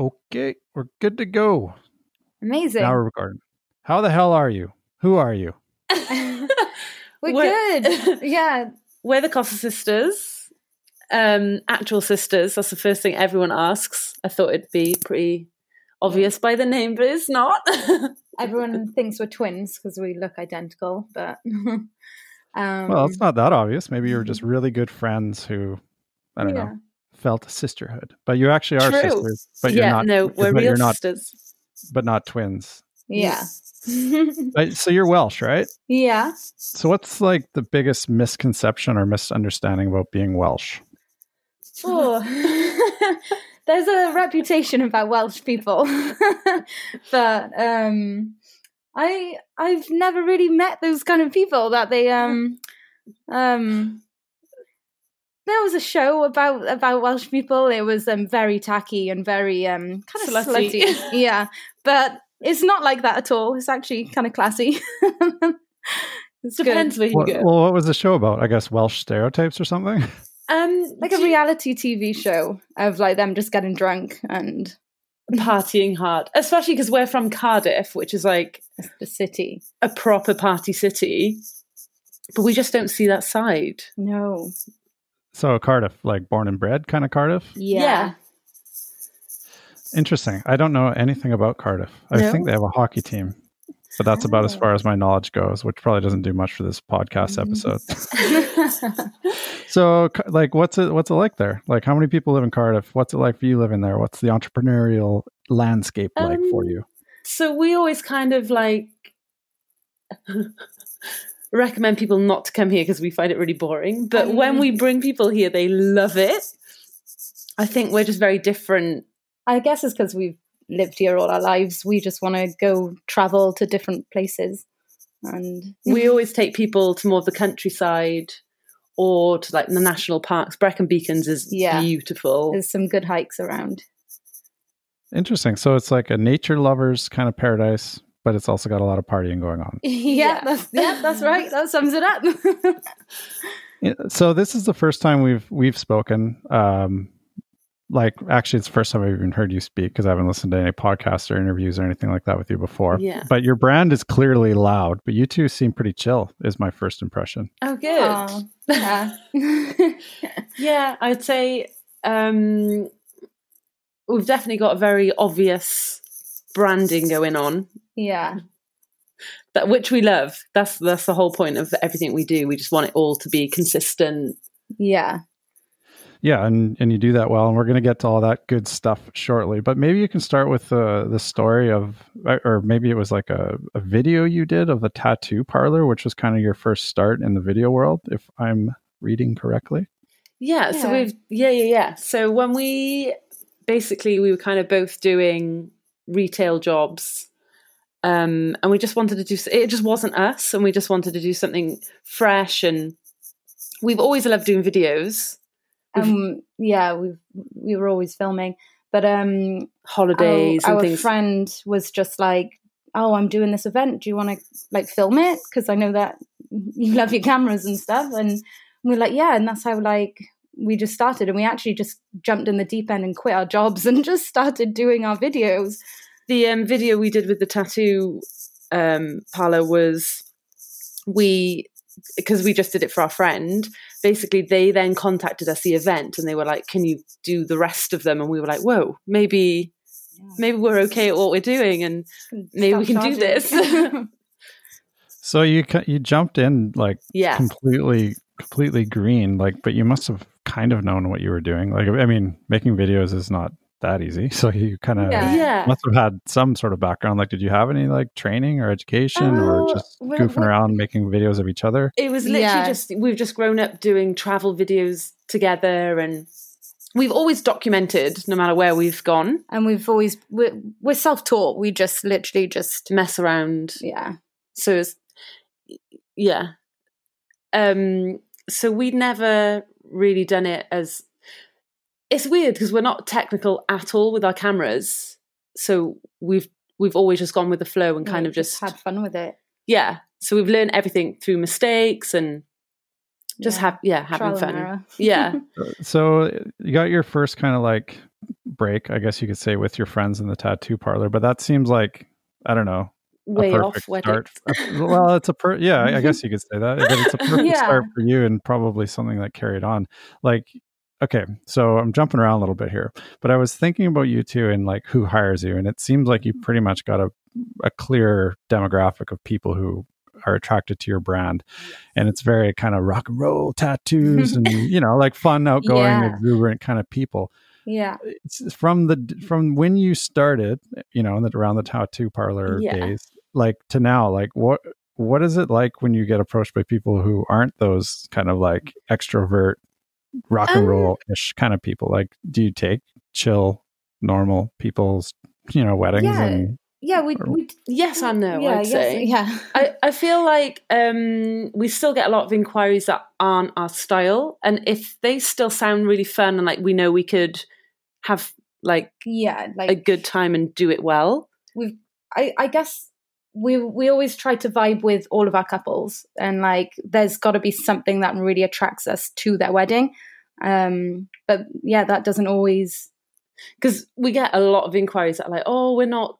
Okay, we're good to go. Amazing. Now we're recording. How the hell are you? Who are you? We're We're- good. Yeah. We're the Costa sisters, um, actual sisters. That's the first thing everyone asks. I thought it'd be pretty obvious by the name, but it's not. Everyone thinks we're twins because we look identical, but um, Well, it's not that obvious. Maybe you're just really good friends who, I don't yeah. know, felt sisterhood. But you actually are True. sisters. But you're yeah, not. no, we're real you're not, sisters. but not twins. Yeah. So you're Welsh, right? yeah. So what's like the biggest misconception or misunderstanding about being Welsh? Oh. There's a reputation about Welsh people, but um, I I've never really met those kind of people that they um um. There was a show about about Welsh people. It was um, very tacky and very um kind of Slutty. slutty. yeah, but it's not like that at all. It's actually kind of classy. it's good. Depends where you What, go. well, what was the show about? I guess Welsh stereotypes or something. Um, like a you- reality TV show of like them just getting drunk and partying hard, especially because we're from Cardiff, which is like the city. a proper party city. But we just don't see that side. No. So Cardiff, like born and bred kind of Cardiff. Yeah. Interesting. I don't know anything about Cardiff. I No? think they have a hockey team, but that's about as Oh. far as my knowledge goes, which probably doesn't do much for this podcast Mm. episode. so, like, what's it? What's it like there? Like, how many people live in Cardiff? What's it like for you living there? What's the entrepreneurial landscape like for Um, you? So we always kind of like recommend people not to come here because we find it really boring. But when we bring people here, they love it. I think we're just very different. I guess it's because we've lived here all our lives. We just want to go travel to different places. And We always take people to more of the countryside or to like the national parks. Brecon Beacons is Yeah. beautiful. there's some good hikes around. Interesting. So it's like a nature lovers kind of paradise, but it's also got a lot of partying going on. yeah, Yeah. that's yeah, that's right. That sums it up. Yeah, So this is the first time we've we've spoken. Um, like actually, it's the first time I've even heard you speak because I haven't listened to any podcasts or interviews or anything like that with you before. Yeah. But your brand is clearly loud, but you two seem pretty chill. Is my first impression. Oh, good. Aw, yeah. Yeah, I'd say um, we've definitely got a very obvious branding going on, yeah. that which we love. That's that's the whole point of everything we do. We just want it all to be consistent. Yeah. Yeah, and and you do that well, and we're going to get to all that good stuff shortly. But maybe you can start with uh, the story of, or maybe it was like a, a video you did of the tattoo parlor, which was kind of your first start in the video world, if I'm reading correctly. Yeah, so we've yeah yeah yeah. So when we basically we were kind of both doing retail jobs. Um, and we just wanted to do it just wasn't us and we just wanted to do something fresh and we've always loved doing videos Um yeah, we we were always filming. But um holidays our, and our things friend was just like, "Oh, I'm doing this event. Do you want to like film it? Because I know that you love your cameras and stuff." And we're like, "Yeah," and that's how like we just started, and we actually just jumped in the deep end and quit our jobs and just started doing our videos. the um, video we did with the tattoo um, parlor was we because we just did it for our friend basically they then contacted us the event and they were like can you do the rest of them? And we were like whoa maybe maybe we're okay at what we're doing and maybe we Stop can do this. So you you jumped in like yeah completely completely green, like, but you must have kind of known what you were doing. Like, I mean, making videos is not that easy. So you kind of Yeah. Yeah. must have had some sort of background. Like, did you have any like training or education or Uh, just well, goofing well- around making videos of each other? It was literally Yeah. just we've just grown up doing travel videos together, and we've always documented no matter where we've gone. and we've always we're, we're self-taught. We just literally just Mess around, yeah. so it's, yeah. Um. So we'd never really done it as. It's weird because we're not technical at all with our cameras, so we've we've always just gone with the flow and kind of just had fun with it. yeah. So we've learned everything through mistakes and just Yeah. have yeah having Trial fun. Yeah. Uh, so you got your first kind of like break, I guess you could say, with your friends in the tattoo parlor, but that seems like I don't know. Way off wedding. start. well, it's a per yeah, I mm-hmm. guess you could say that. But it's a perfect Yeah. start for you and probably something that carried on. Like, okay, so I'm jumping around a little bit here, but I was thinking about you two and like who hires you, and it seems like you mm-hmm. pretty much got a a clear demographic of people who are attracted to your brand and it's very kind of rock and roll tattoos and you know like fun outgoing Yeah. exuberant kind of people Yeah. it's from the from when you started you know in the, around the tattoo parlor Yeah. days like to now like what what is it like when you get approached by people who aren't those kind of like extrovert rock and Um, roll ish kind of people like do you take chill normal people's you know weddings Yeah. and Yeah, we, we Yes and no, yeah, I'd yes, say. yeah. I, I feel like um, we still get a lot of inquiries that aren't our style. And if they still sound really fun and like we know we could have like yeah, like a good time and do it well. we've I, I guess we we always try to vibe with all of our couples and like there's got to be something that really attracts us to their wedding um but yeah that doesn't always Because we get a lot of inquiries that are like, oh, we're not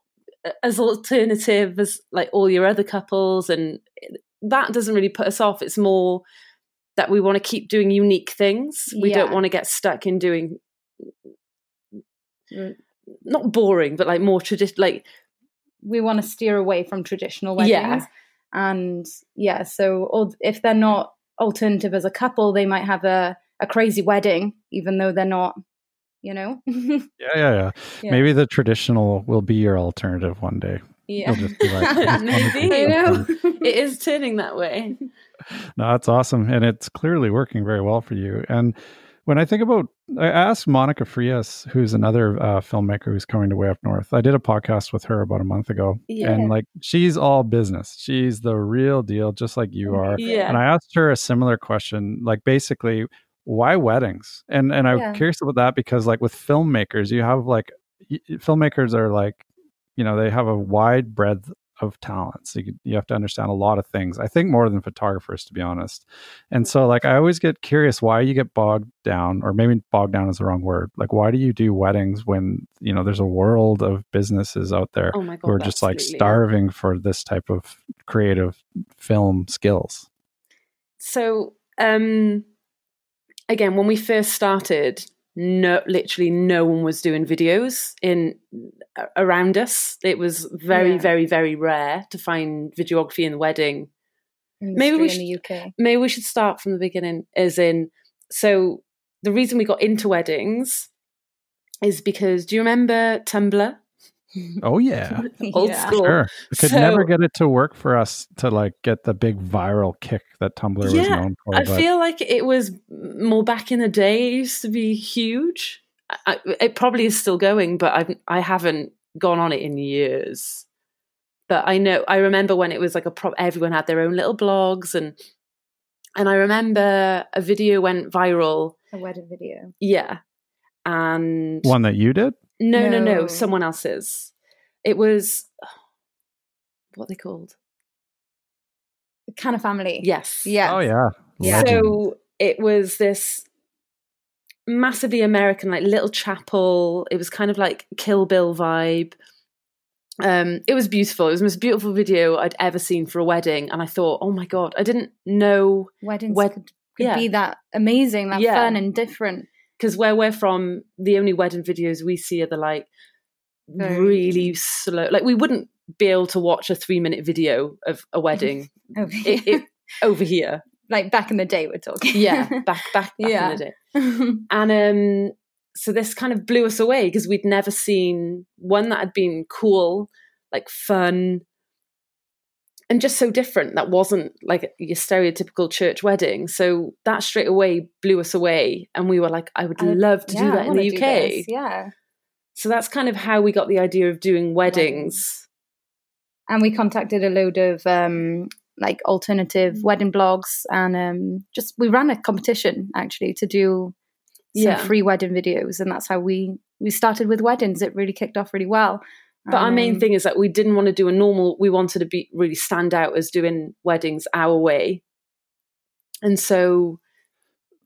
as alternative as like all your other couples. And that doesn't really put us off. It's more that we want to keep doing unique things. We don't want to get stuck in doing not boring, but like more traditional. Like we want to steer away from traditional weddings Yeah. and yeah so or if they're not alternative as a couple they might have a a crazy wedding even though they're not you know yeah yeah yeah Yeah. maybe the traditional will be your alternative one day yeah just like, "I just wanna Maybe. do I know. it is turning that way. No, that's awesome. And it's clearly working very well for you. And when I think about, I asked Monica Frias, who's another uh, filmmaker who's coming to Way Up North. I did a podcast with her about a month ago. Yeah. And like, she's all business. She's the real deal, just like you are. Yeah. And I asked her a similar question, like basically, why weddings? And and I'm Yeah. curious about that because like with filmmakers, you have like y- filmmakers are like, you know, they have a wide breadth of talents. You, you have to understand a lot of things. I think more than photographers, to be honest. And so, like, I always get curious why you get bogged down, or maybe bogged down is the wrong word. Like, why do you do weddings when you know there's a world of businesses out there oh God, who are just like starving for this type of creative film skills? So, um, again, when we first started, no, literally no one was doing videos in around us. It was very, Yeah. very, very rare to find videography in the wedding. industry Maybe we in the uk Maybe we should start from the beginning. As in, so the reason we got into weddings is because do you remember Tumblr? Oh yeah, Old Yeah. school. sure. I could So- never get it to work for us to like get the big viral kick that Tumblr was known for. I but feel like it was more back in the day. It used to be huge. I, I- it probably is still going, but I I haven't gone on it in years. But I know I remember when it was like a prop. Everyone had their own little blogs, and and I remember a video went viral. a wedding video Yeah, and one that you did. No, no, no, No. someone else's. It was what they called. kind of family Yes. yeah Oh yeah, Yeah. So it was this massively American, like little chapel. It was kind of like Kill Bill vibe. Um, it was beautiful. It was the most beautiful video I'd ever seen for a wedding, and I thought, oh my god, I didn't know weddings Wed- could, could yeah. be that amazing that Yeah. fun and different because where we're from, the only wedding videos we see are the like Very- really slow. Like we wouldn't be able to watch a three minute video of a wedding over, it, it, over here. like back in the day we're talking Yeah, back back back Yeah. in the day. and um so this kind of blew us away because we'd never seen one that had been cool, like fun, and just so different. That wasn't like your stereotypical church wedding. So that straight away blew us away, and we were like, "I would I- love to yeah, do I that in the UK." Yeah. So that's kind of how we got the idea of doing weddings. Weddings. And we contacted a load of um, like alternative Mm. wedding blogs and um, just we ran a competition actually to do some Yeah. free wedding videos and that's how we we started with weddings. It really kicked off really well. But our main um, thing is that we didn't want to do a normal. We wanted to be really stand out as doing weddings our way, and so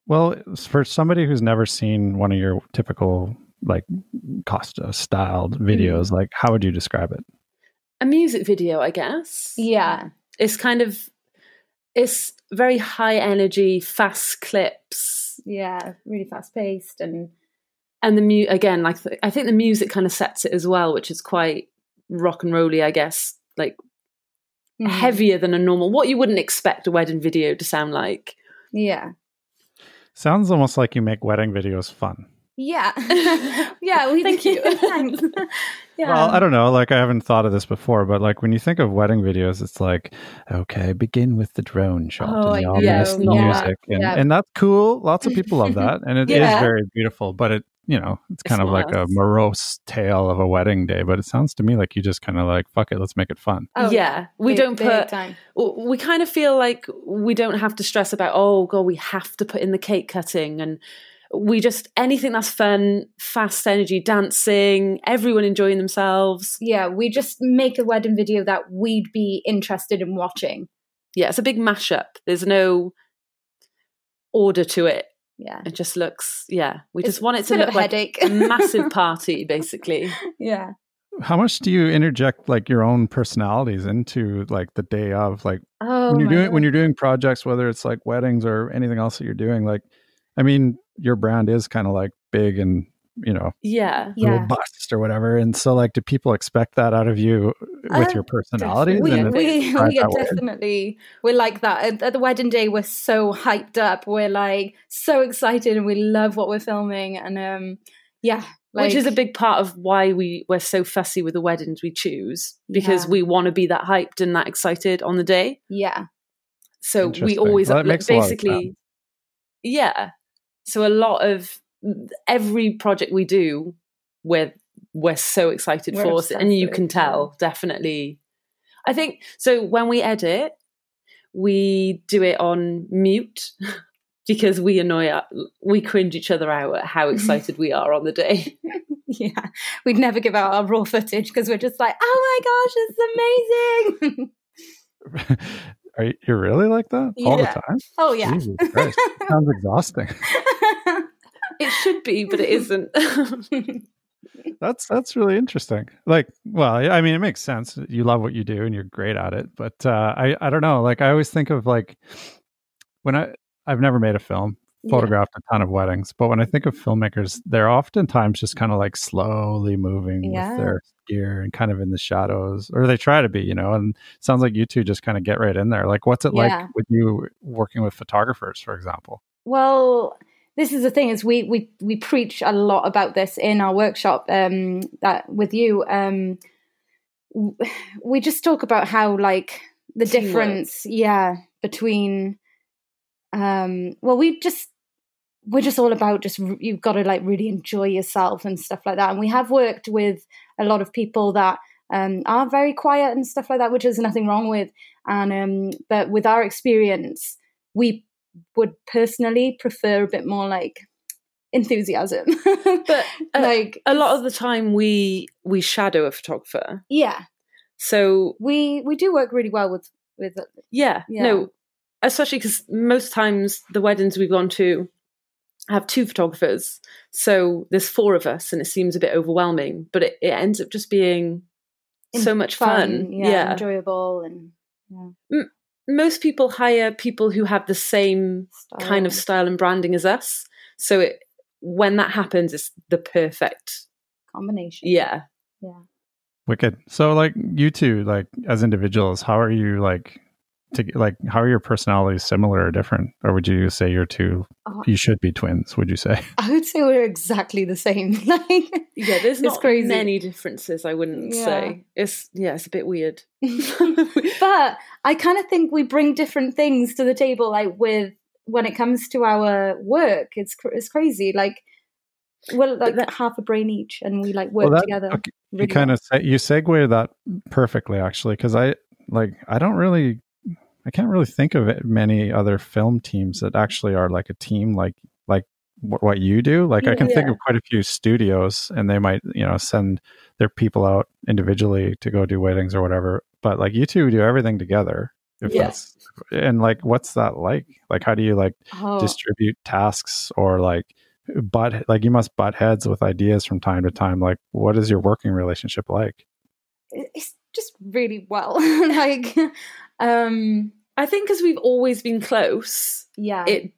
Well, for somebody who's never seen one of your typical like Costa styled Hmm. videos, like how would you describe it? a music video, I guess. Yeah. it's kind of it's very high energy, fast clips, Yeah. Really fast paced and and the mu again, like the, I think the music kind of sets it as well, which is quite rock and rolly, I guess, like Mhm. heavier than a normal. What you wouldn't expect a wedding video to sound like. Yeah. Sounds almost like you make wedding videos fun. Yeah. yeah. We Thank you. Thanks. yeah. Well, I don't know. Like, I haven't thought of this before, but like when you think of wedding videos, it's like, okay, begin with the drone shot Oh, and the ominous know. music, Yeah, and, yeah. and that's cool. Lots of people love that, and it is Yeah. very beautiful. But it, you know, it's kind It's of like a morose tale of a wedding day. But it sounds to me like you just kind of like, fuck it, let's make it fun. Oh, yeah, we Big- don't put. time. we kind of feel like we don't have to stress about oh god we have to put in the cake cutting and we just anything that's fun fast energy dancing everyone enjoying themselves Yeah, we just make a wedding video that we'd be interested in watching. yeah it's a big mashup there's no order to it Yeah. it just looks yeah we It's just want it to bit look a like headache. a massive party basically yeah. How much do you interject like your own personalities into like the day of like Oh, when you're my doing when you're doing projects, whether it's like weddings or anything else that you're doing? Like, I mean, your brand is kind of like big and you know yeah little yeah. bust or whatever. And so, like, do people expect that out of you with Uh, your personality? We, and we, we are that way? definitely we're like that at, at the wedding day. We're so hyped up. We're like so excited, and we love what we're filming. And um, yeah, like, which is a big part of why we we're so fussy with the weddings we choose because Yeah. we want to be that hyped and that excited on the day yeah, So we always Well, that makes a lot of basically, yeah. So a lot of every project we do, we're we're so excited We're for, obsessed and you can it, tell definitely. I think so. When we edit, we do it on mute because we annoy we cringe each other out at how excited we are on the day. yeah. We'd never give out our raw footage because we're just like, oh my gosh, it's amazing. Are you you're really like that all the time? oh yeah. Jesus Sounds exhausting. It should be, but it isn't. That's that's really interesting. Like, well, I mean, it makes sense. You love what you do and you're great at it. But uh, I I don't know. Like, I always think of like when I I've never made a film, photographed a ton of weddings, but when I think of filmmakers, they're oftentimes just kind of like slowly moving Yeah. with their gear and kind of in the shadows, or they try to be, you know. And it sounds like you two just kind of get right in there. Like, what's it Yeah. like with you working with photographers, for example? Well, this is the thing is we we we preach a lot about this in our workshop um that with you. Um we just talk about how like the Teamwork. difference yeah between um well we just we're just all about just you've got to like really enjoy yourself and stuff like that. And we have worked with a lot of people that um are very quiet and stuff like that which there's nothing wrong with. And um but with our experience we would personally prefer a bit more like enthusiasm. But, uh, like a lot of the time, we we shadow a photographer. yeah, So we we do work really well with with Yeah, Yeah. no, especially because most times the weddings we've gone to have two photographers, so there's four of us, and it seems a bit overwhelming, but it, it ends up just being so much fun. yeah, Yeah, enjoyable and yeah, most people hire people who have the same kind of style. style and branding as us, so it when that happens, it's the perfect. combination. Yeah, yeah. Wicked. So, like you two, like as individuals, how are you like to like how are your personalities similar or different, or would you say you're two? Oh. You should be twins. Would you say? I would say we're exactly the same. like, Yeah, there's It's not crazy. many differences. I wouldn't Yeah. say it's yeah, it's a bit weird. but I kind of think we bring different things to the table. Like with when it comes to our work, it's it's crazy. Like we're like that- half a brain each, and we like work Well, that- together. okay, you really kind well. of se- you segue that perfectly actually because i like i don't really i can't really think of it, many other film teams that actually are like a team like like wh- what you do. Like i can think of quite a few studios and they might you know send their people out individually to go do weddings or whatever but like you two do everything together if Yeah. that's and like what's that like? Like how do you like Oh, distribute tasks or like butt like you must butt heads with ideas from time to time. Like what is your working relationship like? It's just really well. like, um, I think because we've always been close, yeah, it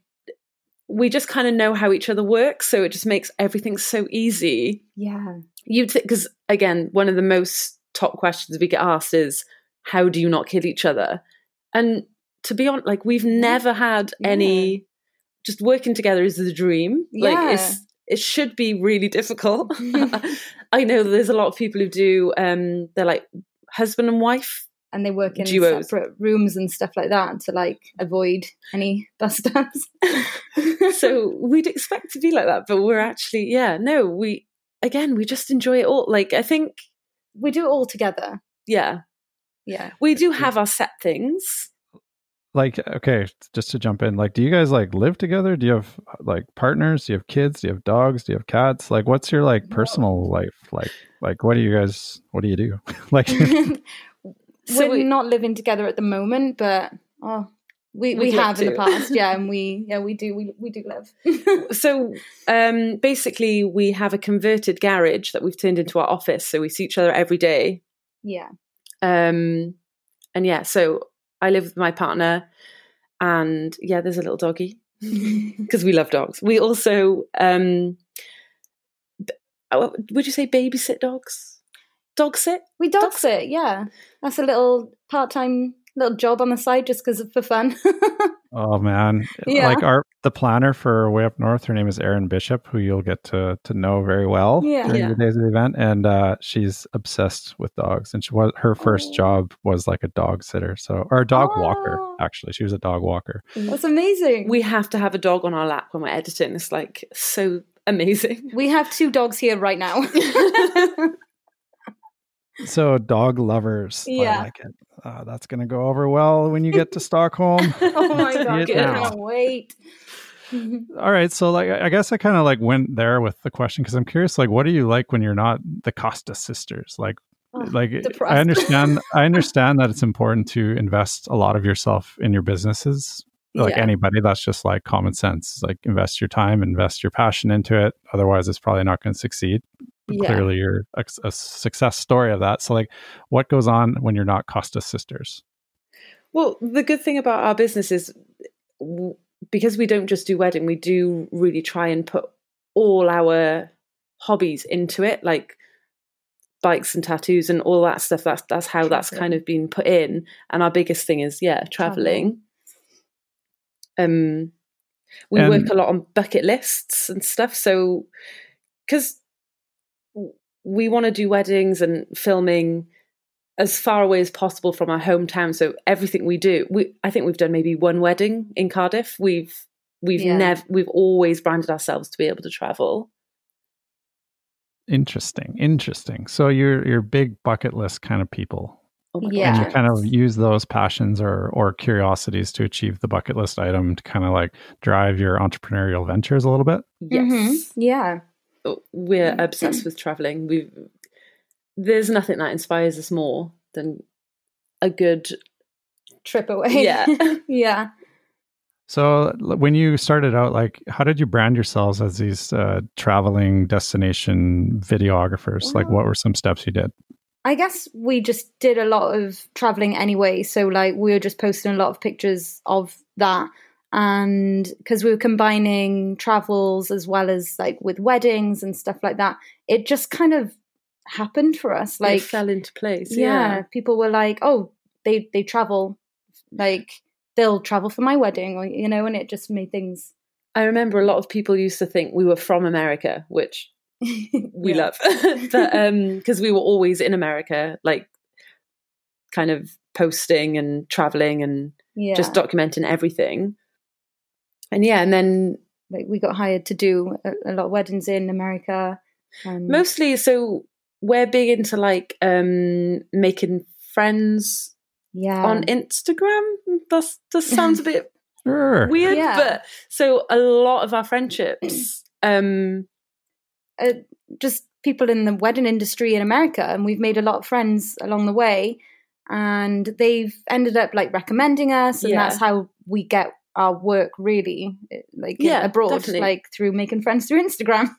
we just kind of know how each other works, so it just makes everything so easy. yeah, you'd think because again, one of the most top questions we get asked is, "How do you not kill each other?" And to be honest, like we've never had Yeah. any. Just working together is the dream. Yeah. Like it's it should be really difficult. I know there's a lot of people who do. Um, they're like husband and wife. And they work in Duos. separate rooms and stuff like that to like avoid any bust ups. so we'd expect to be like that, but we're actually, yeah, no, we again, we just enjoy it all. Like I think, we do it all together. yeah, Yeah. we do have our set things. like okay just to jump in like do you guys like live together do you have like partners do you have kids do you have dogs do you have cats like what's your like personal life like like what do you guys what do you do like So We're we- not living together at the moment, but oh, we, we have in the past, yeah, and we yeah we do we we do live. So um, basically, we have a converted garage that we've turned into our office, so we see each other every day. yeah, Um, and yeah, so I live with my partner, and yeah, there's a little doggy. because we love dogs. We also, um, uh, would you say babysit dogs? Dog sit? we dog sit. Yeah, that's a little part time little job on the side just because for fun. oh man Yeah. like our the planner for way up north her name is erin bishop who you'll get to to know very well Yeah. during Yeah. the days of the event and uh she's obsessed with dogs and she was her first Oh. job was like a dog sitter so or a dog walker Oh. actually she was a dog walker that's amazing. We have to have a dog on our lap when we're editing. It's like so amazing. we have two dogs here right now. So dog lovers, I Yeah. like it. Uh, that's going to go over well when you get to Stockholm. oh my god, it I now. can't wait. All right, so like I I guess I kind of like went there with the question because I'm curious, like, what do you like when you're not the Costa sisters? Like, Oh, like depressed. I understand, I understand that it's important to invest a lot of yourself in your businesses. Like Yeah. anybody, that's just like common sense. Like invest your time, invest your passion into it. Otherwise, it's probably not going to succeed. Yeah. clearly, you're a, a success story of that. So, like, what goes on when you're not Costa sisters? Well, the good thing about our business is w- because we don't just do wedding, we do really try and put all our hobbies into it, like bikes and tattoos and all that stuff. That's that's how that's kind of been put in. And our biggest thing is yeah, traveling. Um, we And- work a lot on bucket lists and stuff. So because we want to do weddings and filming as far away as possible from our hometown. So everything we do, we I think we've done maybe one wedding in Cardiff. We've we've Yeah. never we've always branded ourselves to be able to travel. Interesting, interesting. So you're you're big bucket list kind of people. Oh Yeah. and you kind of use those passions or or curiosities to achieve the bucket list item to kind of like drive your entrepreneurial ventures a little bit yes. Mhm. Yeah. We're obsessed with traveling. We there's nothing that inspires us more than a good Trip away. Yeah. yeah. so when you started out like how did you brand yourselves as these uh, traveling destination videographers like what were some steps you did I guess we just did a lot of traveling anyway. So, like, we were just posting a lot of pictures of that. And because we were combining travels as well as like with weddings and stuff like that, it just kind of happened for us. like Like, fell into place. yeah, Yeah. people were like, oh, they, they travel like they'll travel for my wedding, or you know, and it just made things. I remember a lot of people used to think we were from America, which we love, but um, because we were always in America, like kind of posting and traveling and yeah, just documenting everything. And yeah, and then like we got hired to do a, a lot of weddings in America. And mostly, so we're big into like um making friends yeah, on Instagram. That's that sounds a bit weird, Yeah. but so a lot of our friendships, um, uh, just people in the wedding industry in America, and we've made a lot of friends along the way, and they've ended up like recommending us, and Yeah. that's how we get our work really, eh, like Yeah, abroad, definitely. like through making friends through Instagram.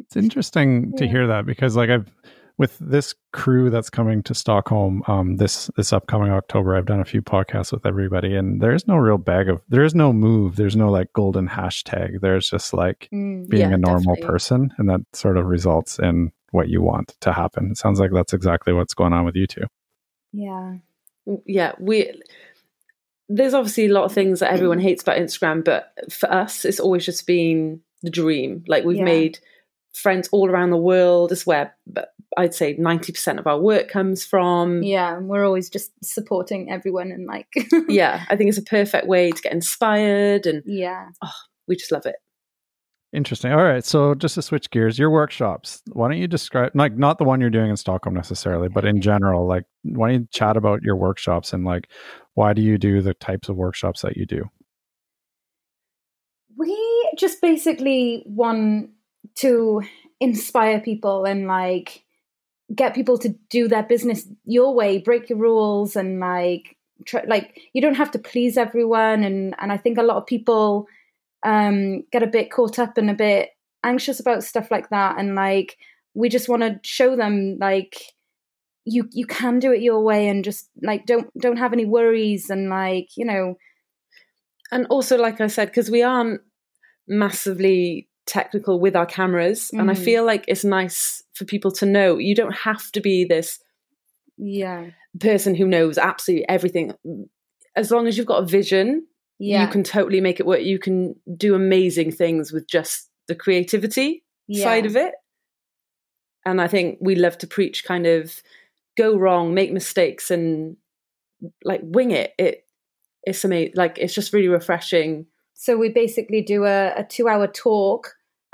It's interesting to hear that because like I've with this crew that's coming to Stockholm um this this upcoming October I've done a few podcasts with everybody and there's no real bag of there's no move there's no like golden hashtag there's just like Mm, being Yeah, a normal definitely. person and that sort of results in what you want to happen. It sounds like that's exactly what's going on with you two. yeah, yeah, we. There's obviously a lot of things that everyone mm. hates about Instagram, but for us, it's always just been the dream. Like we've Yeah. made friends all around the world. Is where, but I'd say ninety percent of our work comes from. yeah, and we're always just supporting everyone and like, yeah, I think it's a perfect way to get inspired, and yeah. Oh, we just love it. Interesting. All right. So just to switch gears, your workshops. Why don't you describe like not the one you're doing in Stockholm necessarily, but in mm. general, like why don't you chat about your workshops and like why do you do the types of workshops that you do? we just basically want to inspire people and like get people to do their business your way break your rules and like try, like you don't have to please everyone and and i think a lot of people um get a bit caught up and a bit anxious about stuff like that and like we just want to show them like you you can do it your way and just like don't don't have any worries and like you know. And also like i said because we aren't massively technical with our cameras and i Mhm. feel like it's nice for people to know you don't have to be this yeah. person who knows absolutely everything. As long as you've got a vision yeah. you can totally make it work. You can do amazing things with just the creativity yeah. side of it. And i think we love to preach kind of go wrong make mistakes and like wing it it it's amazing like it's just really refreshing So we basically do a, a two hour talk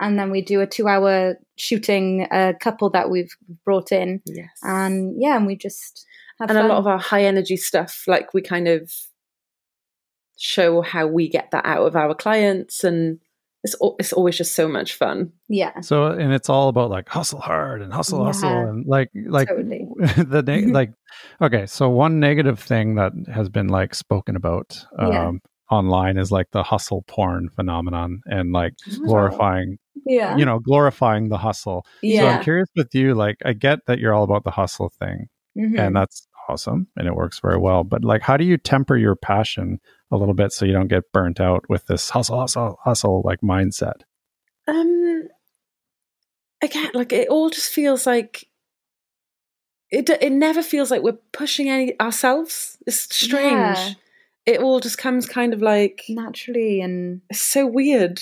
and then we do a two hour shooting a couple that we've brought in. yes And yeah, and we just have and fun. a lot of our high energy stuff like we kind of show how we get that out of our clients and it's it's always just so much fun yeah, So and it's all about like hustle hard and hustle hustle and like like totally. the neg- like okay so one negative thing that has been like spoken about um Yeah. online is like the hustle porn phenomenon and like glorifying Yeah. you know glorifying the hustle so yeah. i'm curious with you like i get that you're all about the hustle thing Mhm. and that's awesome and it works very well but like how do you temper your passion a little bit so you don't get burnt out with this hustle hustle hustle like mindset um again like it all just feels like it it never feels like we're pushing any ourselves it's strange Yeah. it all just comes kind of like Naturally. And it's so weird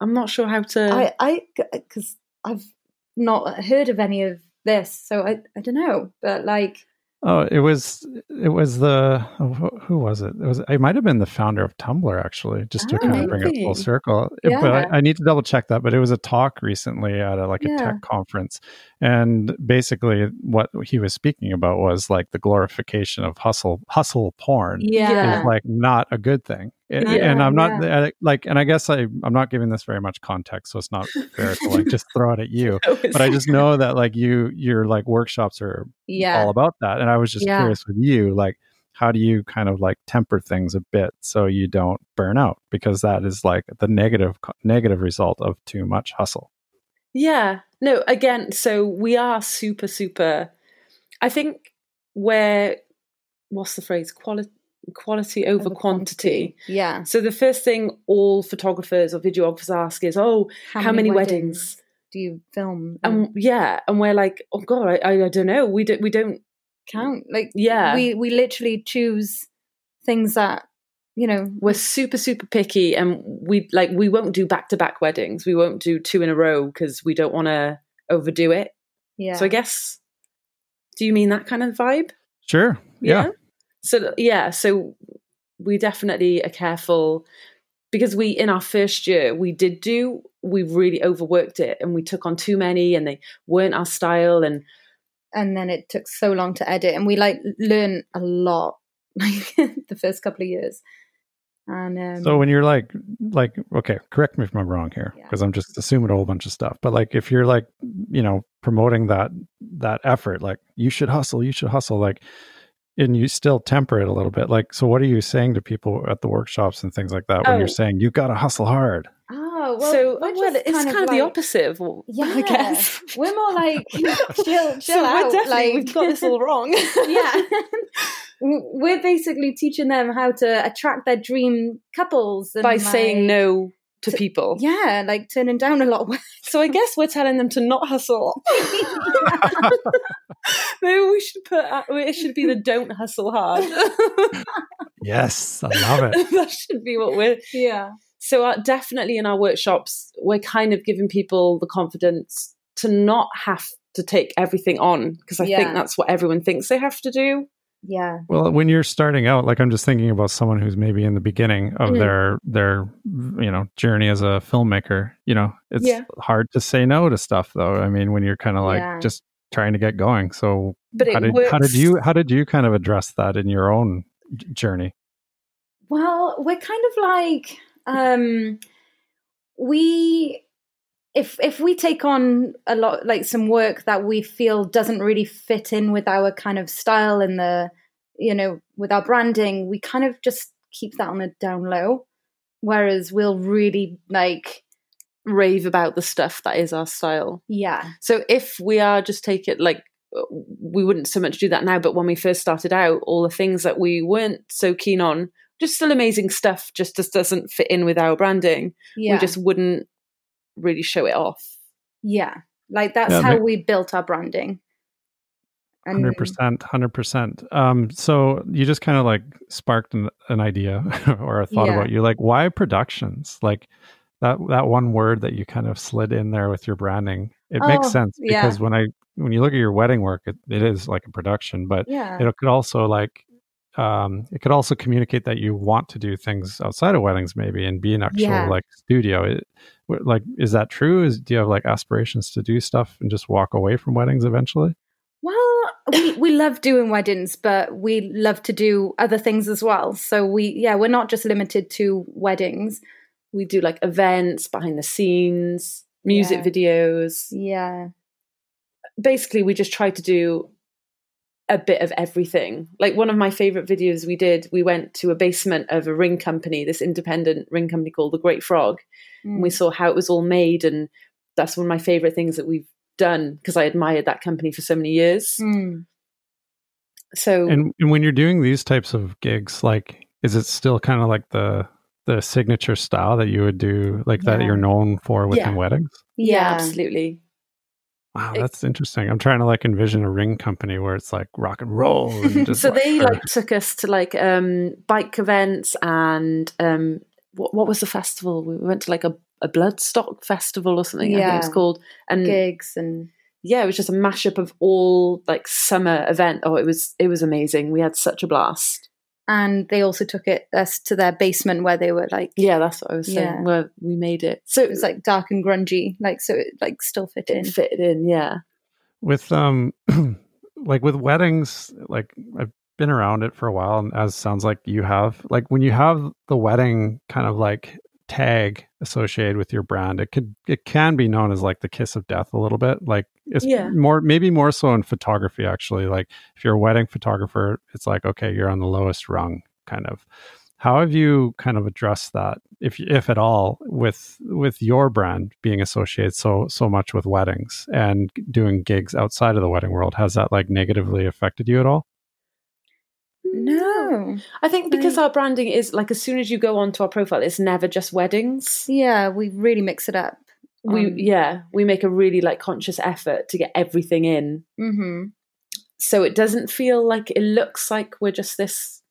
i'm not sure how to I, I, because I've not heard of any of this. So I, I don't know. But like, Oh, it was it was the who was it? It was it might have been the founder of Tumblr actually, just to Oh, kind of bring it full ah, circle. It- But I, I need to double check that. But it was a talk recently at a, like a tech conference, and basically what he was speaking about was like the glorification of hustle hustle porn yeah. is like not a good thing. And- Yeah, and I'm not yeah. like, and I guess I I'm not giving this very much context, so it's not fair to like just throw it at you. But I just know that like you your like workshops are yeah. all about that. And I was just curious with you, like, how do you kind of like temper things a bit so you don't burn out? Because that is like the negative negative result of too much hustle. Yeah. No, again, so we are super, super. I think where, what's the phrase? Quality, quality over, Over quantity. Yeah. So the first thing all photographers or videographers ask is, oh, how, many, weddings? do you film? And yeah, and we're like, oh god, I, I, I don't know. We don't, we don't. count like Yeah. we we literally choose things that you know we're super super picky and we like we won't do back to back weddings we won't do two in a row because we don't want to overdo it yeah so i guess do you mean that kind of vibe Sure. Yeah. So yeah so we definitely are careful because we in our first year we did do we really overworked it and we took on too many and they weren't our style and and then it took so long to edit and we like learn a lot like the first couple of years and um, So when you're like, like, okay, correct me if I'm wrong here, Yeah. because I'm just assuming a whole bunch of stuff. But like, if you're like, you know, promoting that that effort, like, you should hustle, you should hustle, like, and you still temper it a little bit. Like, so what are you saying to people at the workshops and things like that when Oh. you're saying you've got to hustle hard? oh well, so well, it's kind of, the like- opposite of what yeah i guess we're more like chill chill so out We're like we've got this all wrong yeah we're basically teaching them how to attract their dream couples and by saying no to to- people yeah like turning down a lot of work So I guess we're telling them to not hustle. Maybe we should put it should be the don't hustle hard. Yes, I love it. that should be what we're. yeah So uh, definitely in our workshops, we're kind of giving people the confidence to not have to take everything on because I Yeah. think that's what everyone thinks they have to do. Yeah Well, when you're starting out, like I'm just thinking about someone who's maybe in the beginning of Mhm. their their you know journey as a filmmaker. You know, it's Yeah. hard to say no to stuff, though. I mean, when you're kind of like Yeah. just trying to get going. So But how did how did you how did you kind of address that in your own journey? Well, we're kind of like um we if if we take on a lot like some work that we feel doesn't really fit in with our kind of style and the you know with our branding, we kind of just keep that on the down low. Whereas we'll really like Rave about the stuff that is our style. yeah, So if we are just take it like we wouldn't so much do that now, but when we first started out, all the things that we weren't so keen on, just still amazing stuff, just just doesn't fit in with our branding. yeah, We just wouldn't really show it off. yeah. Like that's Yeah, how ma- we built our branding. Hundred percent, hundred percent. Um, so you just kind of like sparked an, an idea or a thought Yeah. about you, like why productions? Like that that one word that you kind of slid in there with your branding. It makes Oh, sense yeah. because when I when you look at your wedding work, it, it is like a production, but Yeah, it could also like um, it could also communicate that you want to do things outside of weddings, maybe, and be an actual Yeah. like studio. It, like, is that true? Is do you have like aspirations to do stuff and just walk away from weddings eventually? Well, we, we love doing weddings, but we love to do other things as well. So we, yeah, we're not just limited to weddings. We do like events, behind the scenes, music Yeah. videos. Yeah, Basically, we just try to do a bit of everything. Like one of my favorite videos we did, we went to a basement of a ring company, this independent ring company called The Great Frog, and we saw how it was all made. And that's one of my favorite things that we've done because I admired that company for so many years. Mm. So And, and when you're doing these types of gigs, like, is it still kind of like the the signature style that you would do, like that you're known for within Yeah. weddings? yeah, yeah, absolutely. Wow, that's interesting. I'm trying to like envision a ring company where it's like rock and roll. And just so like, they or- like took us to like um bike events and um what what was the festival? We went to like a, a bloodstock festival or something. I think it was called. And gigs and yeah, it was just a mashup of all like summer event. Oh, it was it was amazing. We had such a blast. And they also took it us to their basement where they were like Yeah, that's what I was saying. Yeah. Where we made it. So it was like dark and grungy, like so it like still fit in. it fitted in. Yeah. with um like with weddings like i've been around it for a while and as sounds like you have like when you have the wedding kind of like tag associated with your brand. It could it can be known as like the kiss of death a little bit like it's Yeah. more maybe more so in photography actually. Like if you're a wedding photographer it's like okay you're on the lowest rung kind of. How have you kind of addressed that if if at all with with your brand being associated so so much with weddings and doing gigs outside of the wedding world? Has that like negatively affected you at all No, I think because Right. our branding is like as soon as you go onto our profile, it's never just weddings. yeah, we really mix it up. We Um, yeah, we make a really like conscious effort to get everything in. hmm So it doesn't feel like it looks like we're just this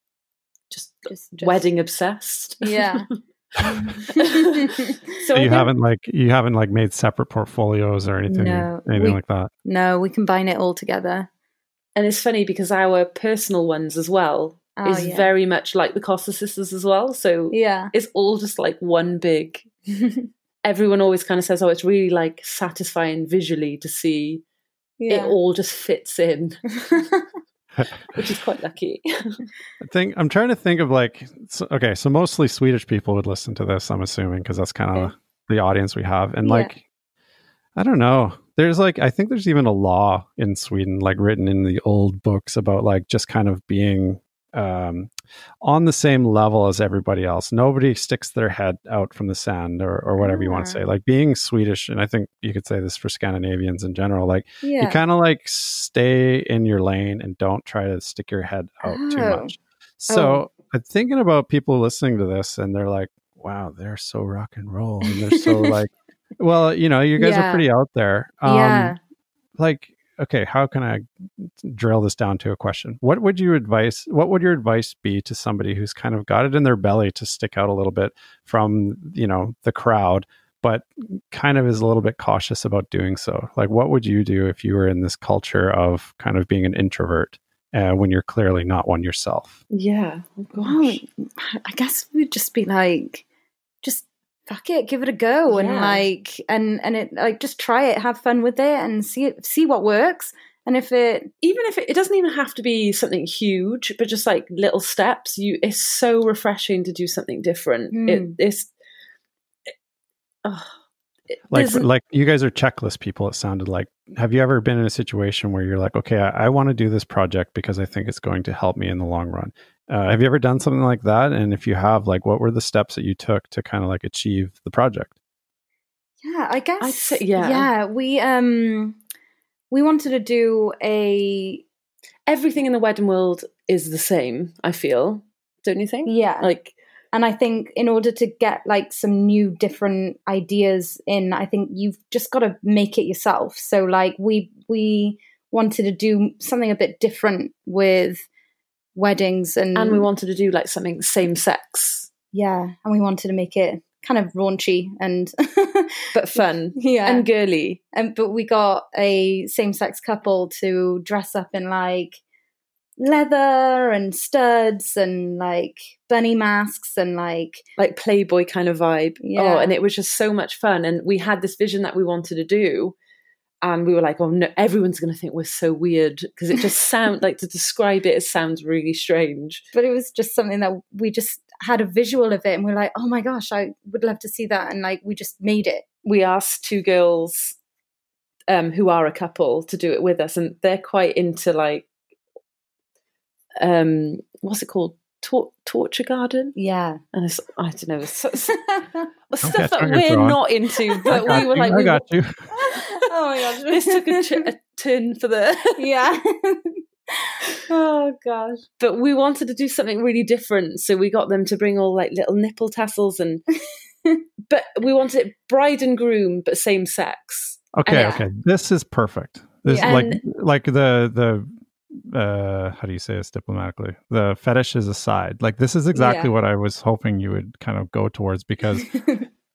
just, Just, just wedding obsessed. Yeah. so So you think- haven't like you haven't like made separate portfolios or anything No, anything we- like that. no, we combine it all together. And it's funny because our personal ones as well Oh, is yeah. very much like the Costa sisters as well. So yeah. it's all just like one big. Everyone always kind of says, "Oh, it's really like satisfying visually to see it all just fits in," which is quite lucky. I think I'm trying to think of like so, okay, so mostly Swedish people would listen to this. I'm assuming because that's kind of Okay. the audience we have, and Yeah. like I don't know. There's like I think there's even a law in Sweden, like written in the old books about like just kind of being um, on the same level as everybody else. Nobody sticks their head out from the sand or, or whatever you want to Ah. say. Like being Swedish, and I think you could say this for Scandinavians in general. Like yeah. you kind of like stay in your lane and don't try to stick your head out too Oh. much. So I'm thinking about people listening to this and they're like, wow, they're so rock and roll. And they're so like, well, you know, you guys Yeah. are pretty out there. Um, yeah. Like, okay, how can I drill this down to a question? What would you advice? What would your advice be to somebody who's kind of got it in their belly to stick out a little bit from, you know, the crowd, but kind of is a little bit cautious about doing so? Like, what would you do if you were in this culture of kind of being an introvert uh, when you're clearly not one yourself? yeah. Oh, Well, gosh. I guess we'd just be like, just fuck it, give it a go, and like, and and it like just try it, have fun with it, and see it, see what works. And if it, even if it, it doesn't even have to be something huge, but just like little steps, you it's so refreshing to do something different. It, Mm. it's it- oh, like there's an- like you guys are checklist people it sounded like have you ever been in a situation where you're like okay i, I want to do this project because i think it's going to help me in the long run uh, have you ever done something like that and if you have like what were the steps that you took to kind of like achieve the project yeah, I guess, say- yeah. yeah, we um, we wanted to do a everything in the wedding world is the same. I feel, don't you think? yeah, Like and I think in order to get like some new different ideas in, I think you've just got to make it yourself. So like we we wanted to do something a bit different with weddings and and we wanted to do like something same sex yeah, and we wanted to make it kind of raunchy and but fun yeah, and girly. and but we got a same sex couple to dress up in like leather and studs and like bunny masks and like like Playboy kind of vibe. Yeah. Oh, and it was just so much fun. And we had this vision that we wanted to do. And we were like, oh no, everyone's going to think we're so weird because it just sound like to describe it, it sounds really strange. but it was just something that we just had a visual of it and we're like oh my gosh i would love to see that and like we just made it We asked two girls um, who are a couple to do it with us, and they're quite into like, um, what's it called? Tor- torture garden? yeah And it's, I don't know, it's, it's Okay, stuff that we're go not into, but we were you, like, i we got you oh my gosh this took a, ch- a turn for the yeah oh gosh but we wanted to do something really different so we got them to bring all like little nipple tassels and but we wanted bride and groom but same sex okay Yeah. okay this is perfect this Yeah. like And- like the the uh how do you say this diplomatically the fetishes aside like this is exactly Yeah. what i was hoping you would kind of go towards because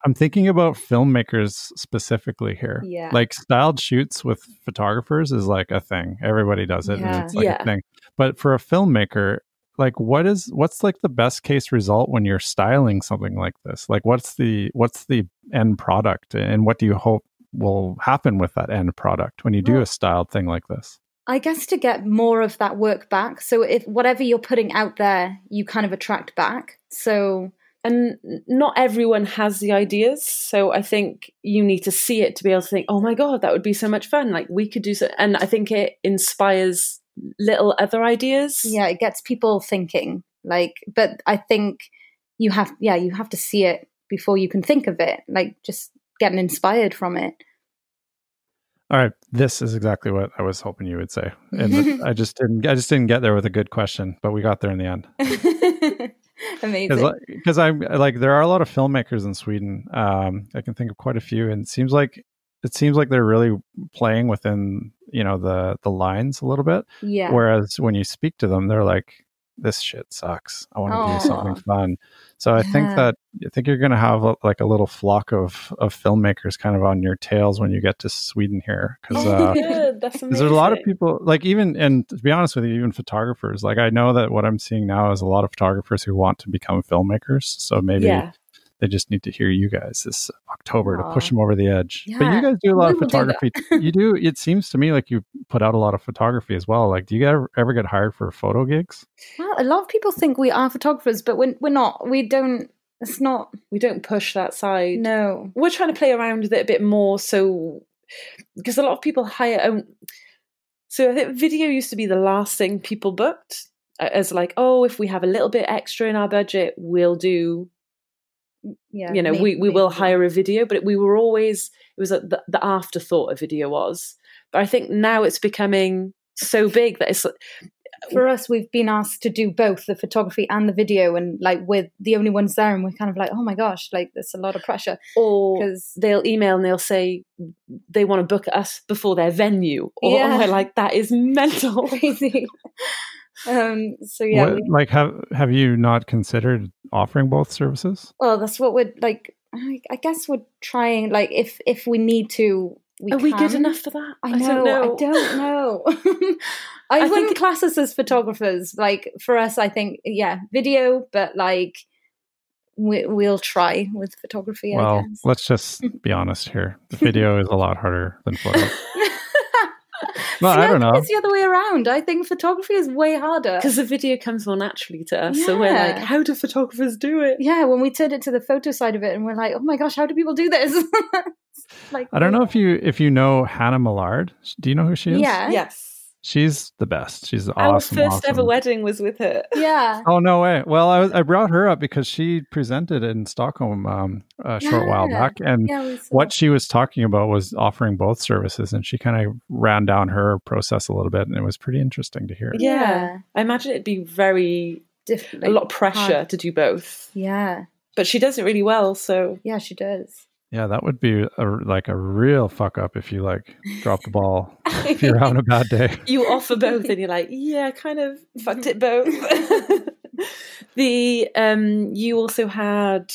I'm thinking about filmmakers specifically here. Yeah. Like styled shoots with photographers is like a thing. Everybody does it Yeah. and it's like Yeah. a thing. But for a filmmaker, like what is what's like the best case result when you're styling something like this? Like what's the what's the end product and what do you hope will happen with that end product when you do a styled thing like this? I guess to get more of that work back. So if whatever you're putting out there, you kind of attract back. So and not everyone has the ideas so i think you need to see it to be able to think oh my god that would be so much fun like we could do so and i think it inspires little other ideas yeah, it gets people thinking. Like, but I think you have, yeah, you have to see it before you can think of it. Like, just getting inspired from it. All right, this is exactly what I was hoping you would say. And I just didn't I just didn't get there with a good question, but we got there in the end. Amazing. because I'm like there are a lot of filmmakers in Sweden. Um, I can think of quite a few, and it seems like it seems like they're really playing within you know the the lines a little bit. yeah. Whereas when you speak to them, they're like this shit sucks. I want to Aw. do something fun. So I think that I think you're going to have a, like a little flock of of filmmakers kind of on your tails when you get to Sweden here because. Uh, amazing. Because there's a lot of people, like even, and to be honest with you, even photographers. Like I know that what I'm seeing now is a lot of photographers who want to become filmmakers. So maybe Yeah. They just need to hear you guys this October to push them over the edge. But you guys do a lot we of will do photography. you do. It seems to me like you put out a lot of photography as well. Like, do you ever, ever get hired for photo gigs? Well, a lot of people think we are photographers, but we're, we're not. We don't. It's not. We don't push that side. No. We're trying to play around with it a bit more. So, because a lot of people hire. Um, so I think video used to be the last thing people booked as like, oh, if we have a little bit extra in our budget, we'll do Yeah. you know, may- we, we will hire a video, but we were always, it was a, the, the afterthought a video was. But I think now it's becoming so big that it's, uh, For us, we've been asked to do both the photography and the video, and like we're the only ones there, and we're kind of like, oh my gosh, like there's a lot of pressure or because they'll email and they'll say they want to book us before their venue. Or Yeah. we're like, that is mental. crazy. Um. So yeah. What, we- like, have have you not considered offering both services? well, that's what we're like. I, I guess we're trying. Like, if if we need to, we Are we good enough for that? I know. don't I don't know. I, I wouldn't think- class us as photographers. Like for us, I think yeah, video, but like we, we'll try with photography. I well, guess. let's just be honest here. The video is a lot harder than photo. Well, See, I don't think know. It's the other way around. I think photography is way harder. Because the video comes more naturally to us. So we're like, how do photographers do it? Yeah, when we turned it to the photo side of it, and we're like, oh my gosh, how do people do this? like, I don't know if you if you know Hannah Millard. Do you know who she is? Yeah. Yes. She's the best. She's awesome. Our first awesome. ever wedding was with her. Yeah. Oh no way! Well, I was, I brought her up because she presented in Stockholm um, a short while back, and Yeah, what she was talking about was offering both services, and she kind of ran down her process a little bit, and it was pretty interesting to hear. Yeah. Yeah. I imagine it'd be very, Diff- a lot of pressure hard. to do both. Yeah. But she does it really well. So Yeah, she does. Yeah, that would be a, like a real fuck up if you like drop the ball if you're having a bad day. you offer both and you're like, yeah, kind of fucked it both. the um you also had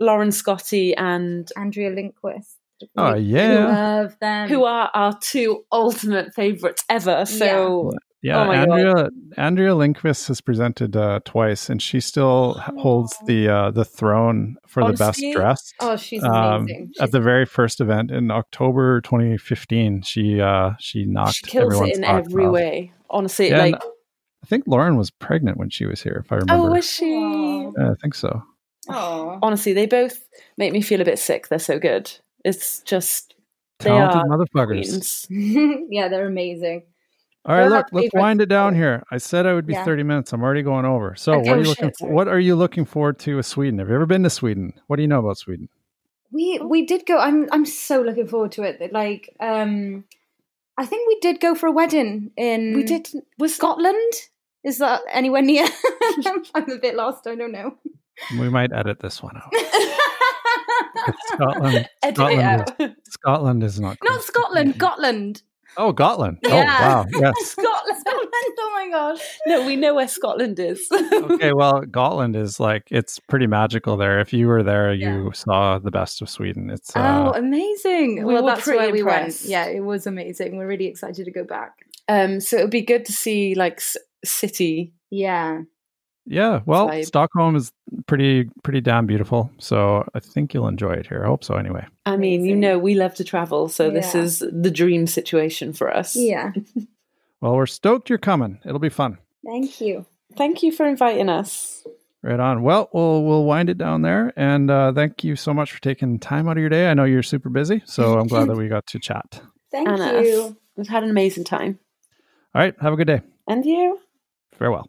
Lauren Scotti and Andrea Lindquist. Oh yeah, Love them. who are our two ultimate favorites ever. So yeah. Oh my God. Andrea Andrea Lindquist has presented uh, twice, and she still h- holds the uh, the throne for the best Honestly, dressed. Oh, she's um, amazing. at the very first event in October 2015, she uh, she knocked she kills it in every off. way. Honestly, Yeah, like I think Lauren was pregnant when she was here, if I remember. oh, was she? Yeah, I think so. Oh. Honestly, they both make me feel a bit sick. They're so good. It's just they Talented are motherfuckers. yeah, they're amazing. All right, look, let's wind it down here. I said I would be Yeah. 30 minutes. I'm already going over. So, Okay. what are you looking for? What are you looking forward to with Sweden? Have you ever been to Sweden? What do you know about Sweden? We we did go. I'm I'm so looking forward to it. Like, um, I think we did go for a wedding in. we did was Scotland. Is that anywhere near? I'm a bit lost. I don't know. We might edit this one out. Scotland. Edit it Scotland out. is, Scotland is not. Not close to Scotland. Sweden. Gotland. Oh, Gotland. Yeah. Oh, wow. Yes. Scotland. Scotland. Oh my gosh. no, we know where Scotland is. okay, well, Gotland is like it's pretty magical there. If you were there, you Yeah. saw the best of Sweden. It's oh, uh, amazing. we well, were that's pretty where we went. Yeah, it was amazing. We're really excited to go back. um, so it would be good to see like s- city. Yeah. Yeah. Well, vibe. Stockholm is pretty pretty damn beautiful. So I think you'll enjoy it here. I hope so. Anyway. I mean, you know, we love to travel, so this is the dream situation for us. Yeah. Well, we're stoked you're coming. It'll be fun. Thank you. Thank you for inviting us. Right on. Well, we'll we'll wind it down there, and uh, thank you so much for taking time out of your day. I know you're super busy, so I'm glad that we got to chat. Thank and us. you. We've had an amazing time. All right, have a good day. And you? Farewell.